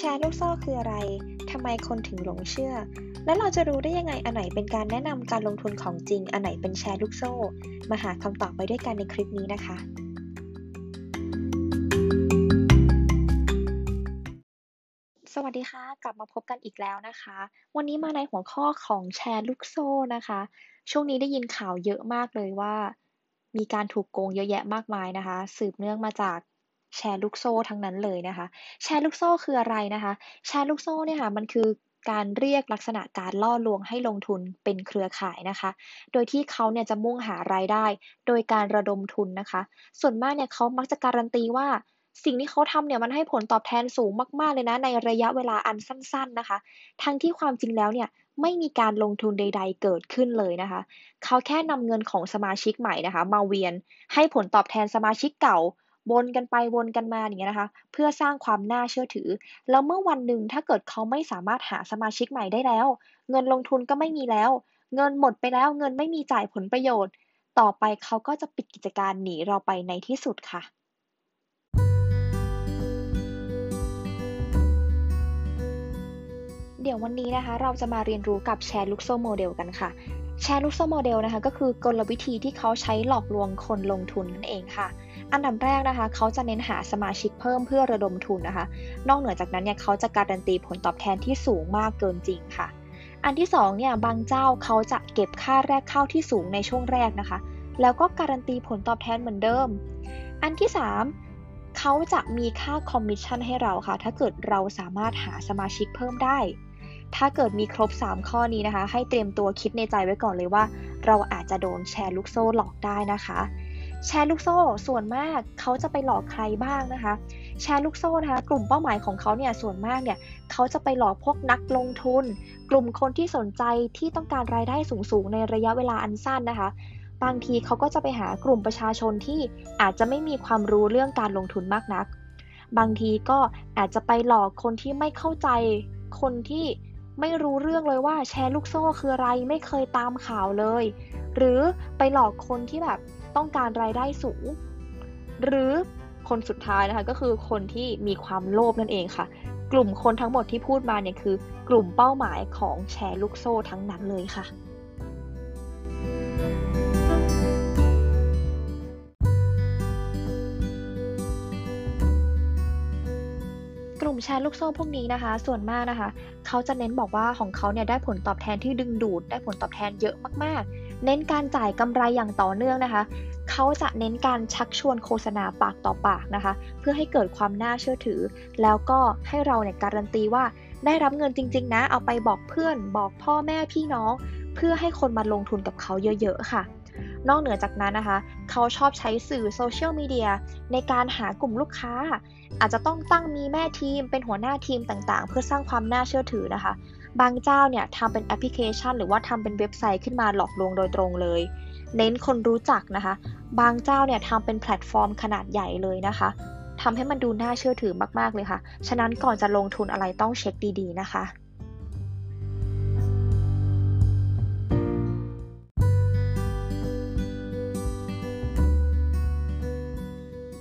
แชร์ลูกโซ่คืออะไร ทำไมคนถึงหลงเชื่อ และเราจะรู้ได้ยังไงอันไหนเป็นการแนะนำการลงทุนของจริง อันไหนเป็นแชร์ลูกโซ่ มาหาคำตอบไปด้วยกันในคลิปนี้นะคะ สวัสดีค่ะ กลับมาพบกันอีกแล้วนะคะ วันนี้มาในหัวข้อของแชร์ลูกโซ่นะคะ ช่วงนี้ได้ยินข่าวเยอะมากเลยว่า มีการถูกโกงเยอะแยะมากมายนะคะ สืบเนื่องมาจาก แชร์ลูกโซ่ทั้งนั้นเลยนะคะ แชร์ลูกโซ่คืออะไรนะคะ แชร์ลูกโซ่เนี่ยค่ะมันคือการเรียกลักษณะการล่อลวงให้ลงทุนเป็นเครือข่ายนะคะ โดยที่เขาเนี่ยจะมุ่งหารายได้ โดยการระดมทุนนะคะ ส่วนมากเนี่ยเขามักจะการันตีว่าสิ่งที่เขาทำเนี่ยมันให้ผลตอบแทนสูงมาก ๆ เลยนะ ในระยะเวลาอันสั้น ๆ นะคะ ทั้งที่ความจริงแล้วเนี่ยไม่มีการลงทุนใด ๆ เกิดขึ้นเลยนะคะ เขาแค่นำเงินของสมาชิกใหม่นะคะ มาเวียนให้ผลตอบแทนสมาชิกเก่า วนกันไปวนกันมาอย่างเงี้ยนะคะ เพื่อสร้างความน่าเชื่อถือ แล้วเมื่อวันหนึ่งถ้าเกิดเขาไม่สามารถหาสมาชิกใหม่ได้แล้ว เงินลงทุนก็ไม่มีแล้ว เงินหมดไปแล้วเงินไม่มีจ่ายผลประโยชน์ ต่อไปเขาก็จะปิดกิจการหนีเราไปในที่สุดค่ะเดี๋ยววันนี้นะคะเราจะมาเรียนรู้กับแชร์ลูกโซ่โมเดลกันค่ะ แชร์ลูกโซ่โมเดลนะคะก็คือกลวิธีที่เขาใช้หลอกลวงคนลงทุนนั่นเองค่ะ อันดับแรกนะคะเขาจะเน้นหาสมาชิกเพิ่มเพื่อระดมทุนนะคะ นอกเหนือจากนั้นเนี่ยเขาจะการันตีผลตอบแทนที่สูงมากเกินจริงค่ะ อันที่2เนี่ยบางเจ้าเขาจะเก็บค่าแรกเข้าที่สูงในช่วงแรกนะคะ แล้วก็การันตีผลตอบแทนเหมือนเดิม อันที่ 3เขาจะมีค่าคอมมิชชั่นให้เราค่ะ ถ้าเกิดเราสามารถหาสมาชิกเพิ่มได้ ถ้าเกิดมีครบ 3 ข้อนี้นะคะ ให้เตรียมตัวคิดในใจไว้ก่อนเลยว่า เราอาจจะโดนแชร์ลูกโซ่หลอกได้นะคะ แชร์ลูกโซ่ส่วนมากเขาจะไปหลอกใครบ้างนะคะ แชร์ลูกโซ่นะคะ กลุ่มเป้าหมายของเขาเนี่ยส่วนมากเนี่ยเขาจะไปหลอกพวกนักลงทุน กลุ่มคนที่สนใจที่ต้องการรายได้สูงๆในระยะเวลาอันสั้นนะคะบางทีเขาก็จะไปหากลุ่มประชาชนที่อาจจะไม่มีความรู้เรื่องการลงทุนมากนัก บางทีก็อาจจะไปหลอกคนที่ไม่เข้าใจคนที่ ไม่รู้เรื่องเลยว่าแชร์ลูกโซ่คืออะไรไม่เคยตามข่าวเลย หรือไปหลอกคนที่แบบต้องการรายได้สูง หรือคนสุดท้ายนะคะก็คือคนที่มีความโลภนั่นเองค่ะ กลุ่มคนทั้งหมดที่พูดมาเนี่ยคือกลุ่มเป้าหมายของแชร์ลูกโซ่ทั้งนั้นเลยค่ะ ลุ่มแชร์ลูกโซ่พวกนี้นะคะ ส่วนมากนะคะ เขาจะเน้นบอกว่าของเขาเนี่ยได้ผลตอบแทนที่ดึงดูด ได้ผลตอบแทนเยอะมากๆ เน้นการจ่ายกำไรอย่างต่อเนื่องนะคะ เขาจะเน้นการชักชวนโฆษณาปากต่อปากนะคะ เพื่อให้เกิดความน่าเชื่อถือ แล้วก็ให้เราเนี่ยการันตีว่าได้รับเงินจริง ๆ นะ เอาไปบอกเพื่อน บอกพ่อแม่พี่น้อง เพื่อให้คนมาลงทุนกับเขาเยอะ ๆ ค่ะนอกเหนือจากนั้นนะคะ เขาชอบใช้สื่อโซเชียลมีเดียในการหากลุ่มลูกค้า อาจจะต้องตั้งมีแม่ทีมเป็นหัวหน้าทีมต่างๆ เพื่อสร้างความน่าเชื่อถือนะคะ บางเจ้าเนี่ยทำเป็นแอปพลิเคชัน หรือว่าทำเป็นเว็บไซต์ขึ้นมาหลอกลวงโดยตรงเลย เน้นคนรู้จักนะคะ บางเจ้าเนี่ยทำเป็นแพลตฟอร์มขนาดใหญ่เลยนะคะทำให้มันดูน่าเชื่อถือมากๆเลยค่ะ ฉะนั้นก่อนจะลงทุนอะไรต้องเช็คดีๆนะคะ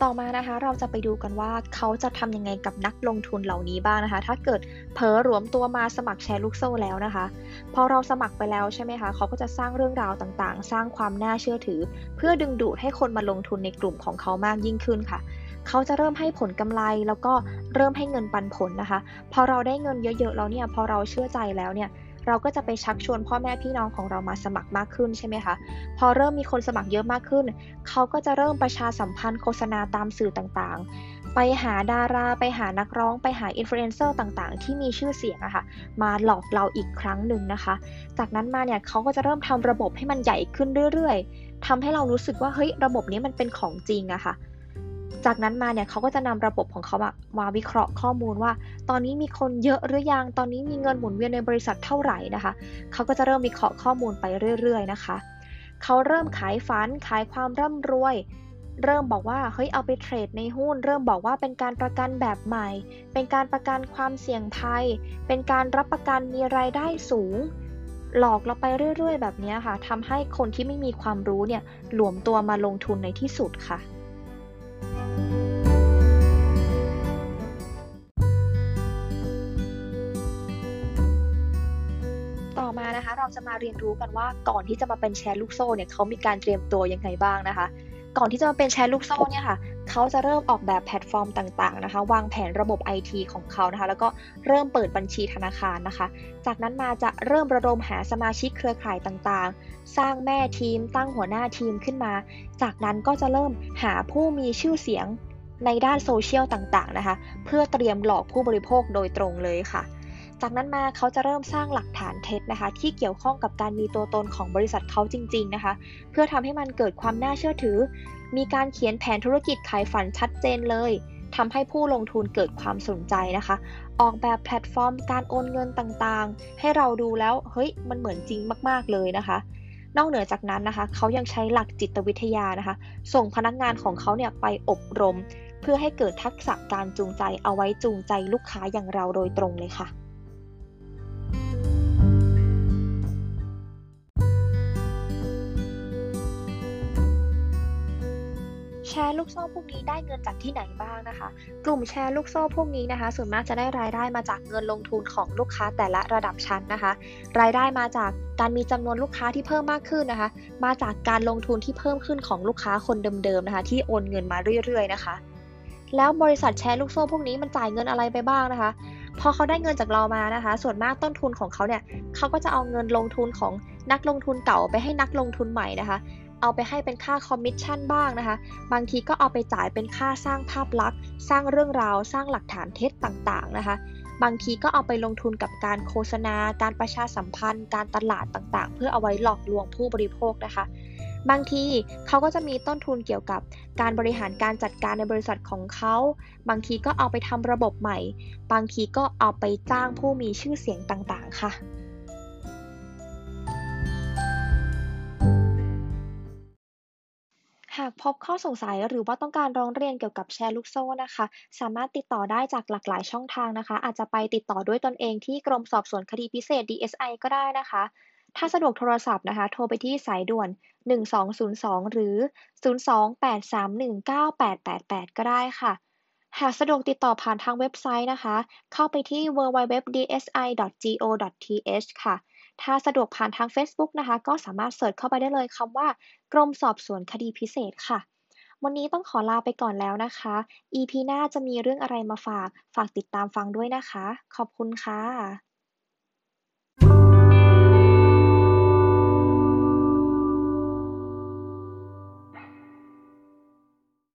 ต่อมานะคะ เราจะไปดูกันว่าเขาจะทำยังไงกับนักลงทุนเหล่านี้บ้างนะคะ ถ้าเกิดเผลอรวมตัวมาสมัครแชร์ลูกโซ่แล้วนะคะ พอเราสมัครไปแล้วใช่ไหมคะเขาก็จะสร้างเรื่องราวต่างๆ สร้างความน่าเชื่อถือ เพื่อดึงดูดให้คนมาลงทุนในกลุ่มของเขามากยิ่งขึ้นค่ะเขาจะเริ่มให้ผลกำไรแล้วก็เริ่มให้เงินปันผลนะคะ พอเราได้เงินเยอะๆแล้วเนี่ยพอเราเชื่อใจแล้วเนี่ย เราก็จะไปชักชวนพ่อแม่พี่น้องของเรามาสมัครมากขึ้นใช่ไหมคะ พอเริ่มมีคนสมัครเยอะมากขึ้น เขาก็จะเริ่มประชาสัมพันธ์โฆษณาตามสื่อต่างๆ ไปหาดารา ไปหานักร้อง ไปหาอินฟลูเอนเซอร์ต่างๆ ที่มีชื่อเสียงอะคะ่ะ มาหลอกเราอีกครั้งหนึ่งนะคะ จากนั้นมาเนี่ยเขาก็จะเริ่มทำระบบให้มันใหญ่ขึ้นเรื่อยๆทำให้เรารู้สึกว่าเฮ้ยระบบนี้มันเป็นของจริงอะคะ่ะ จากนั้นมาเนี่ยเขาก็จะนำระบบของเขามาวิเคราะห์ข้อมูลว่า ตอนนี้มีคนเยอะหรือยัง ตอนนี้มีเงินหมุนเวียนในบริษัทเท่าไหร่นะคะ เขาก็จะเริ่มวิเคราะห์ข้อมูลไปเรื่อย ๆ นะคะ เขาเริ่มขายฝัน ขายความร่ำรวย เริ่มบอกว่าเฮ้ยเอาไปเทรดในหุ้น เริ่มบอกว่าเป็นการประกันแบบใหม่ เป็นการประกันความเสี่ยงภัย เป็นการรับประกันมีรายได้สูงหลอกเราไปเรื่อย ๆ แบบนี้ค่ะทำให้คนที่ไม่มีความรู้เนี่ยหลวมตัวมาลงทุนในที่สุดค่ะ เราจะมาเรียนรู้กันว่าก่อนที่จะมาเป็นแชร์ลูกโซ่เนี่ยเขามีการเตรียมตัวยังไงบ้างนะคะ ก่อนที่จะมาเป็นแชร์ลูกโซ่เนี่ยค่ะเขาจะเริ่มออกแบบแพลตฟอร์มต่างๆนะคะ วางแผนระบบ IT ของเขานะคะ แล้วก็เริ่มเปิดบัญชีธนาคารนะคะ จากนั้นมาจะเริ่มระดมหาสมาชิกเครือข่ายต่างๆ สร้างแม่ทีม ตั้งหัวหน้าทีมขึ้นมา จากนั้นก็จะเริ่มหาผู้มีชื่อเสียงในด้านโซเชียลต่างๆนะคะ เพื่อเตรียมหลอกผู้บริโภคโดยตรงเลยค่ะ จากนั้นมาเขาจะเริ่มสร้างหลักฐานเท็จนะคะ ที่เกี่ยวข้องกับการมีตัวตนของบริษัทเขาจริง ๆนะคะ เพื่อทำให้มันเกิดความน่าเชื่อถือ มีการเขียนแผนธุรกิจขายฝันชัดเจนเลยทำให้ผู้ลงทุนเกิดความสนใจนะคะ ออกแบบแพลตฟอร์มการโอนเงินต่างๆ ให้เราดูแล้ว เฮ้ย มันเหมือนจริงมากๆเลยนะคะ นอกเหนือจากนั้นนะคะ เขายังใช้หลักจิตวิทยานะคะ ส่งพนักงานของเขาเนี่ยไปอบรม เพื่อให้เกิดทักษะการจูงใจเอาไว้จูงใจลูกค้าอย่างเราโดยตรงเลยค่ะ ชร์ลูกโซ่พวกนี้ได้เงินจากที่ไหนบ้างนะคะ กลุ่มแชร์ลูกโซ่พวกนี้นะคะ ส่วนมากจะได้รายได้มาจากเงินลงทุนของลูกค้าแต่ละระดับชั้นนะคะ รายได้มาจากการมีจำนวนลูกค้าที่เพิ่มมากขึ้นนะคะ มาจากการลงทุนที่เพิ่มขึ้นของลูกค้าคนเดิมๆนะคะ ที่โอนเงินมาเรื่อยๆนะคะ แล้วบริษัทแชร์ลูกโซ่พวกนี้มันจ่ายเงินอะไรไปบ้างนะคะ พอเขาได้เงินจากเรามานะคะ ส่วนมากต้นทุนของเขาเนี่ยเขาก็จะเอาเงินลงทุนของนักลงทุนเก่าไปให้นักลงทุนใหม่นะคะ เอาไปให้เป็นค่าคอมมิชชั่นบ้างนะคะ บางทีก็เอาไปจ่ายเป็นค่าสร้างภาพลักษณ์ สร้างเรื่องราว สร้างหลักฐานเท็จต่างๆนะคะ บางทีก็เอาไปลงทุนกับการโฆษณา การประชาสัมพันธ์ การตลาดต่างๆ เพื่อเอาไว้หลอกลวงผู้บริโภคนะคะ บางทีเขาก็จะมีต้นทุนเกี่ยวกับการบริหารการจัดการในบริษัทของเขา บางทีก็เอาไปทำระบบใหม่ บางทีก็เอาไปจ้างผู้มีชื่อเสียงต่างๆ ค่ะ พบข้อสงสัยหรือว่าต้องการร้องเรียนเกี่ยวกับแชร์ลูกโซ่นะคะ สามารถติดต่อได้จากหลากหลายช่องทางนะคะ อาจจะไปติดต่อด้วยตนเองที่กรมสอบสวนคดีพิเศษ DSI ก็ได้นะคะ ถ้าสะดวกโทรศัพท์นะคะ โทรไปที่สายด่วน 1202 หรือ 028319888 ก็ได้ค่ะ หากสะดวกติดต่อผ่านทางเว็บไซต์นะคะ เข้าไปที่ www.dsi.go.th ค่ะ ถ้าสะดวกผ่านทาง Facebook นะคะ ก็สามารถเสิร์ชเข้าไปได้เลยคำว่ากรมสอบสวนคดีพิเศษค่ะ วันนี้ต้องขอลาไปก่อนแล้วนะคะ EP หน้าจะมีเรื่องอะไรมาฝาก ฝากติดตามฟังด้วยนะคะ ขอบคุณค่ะ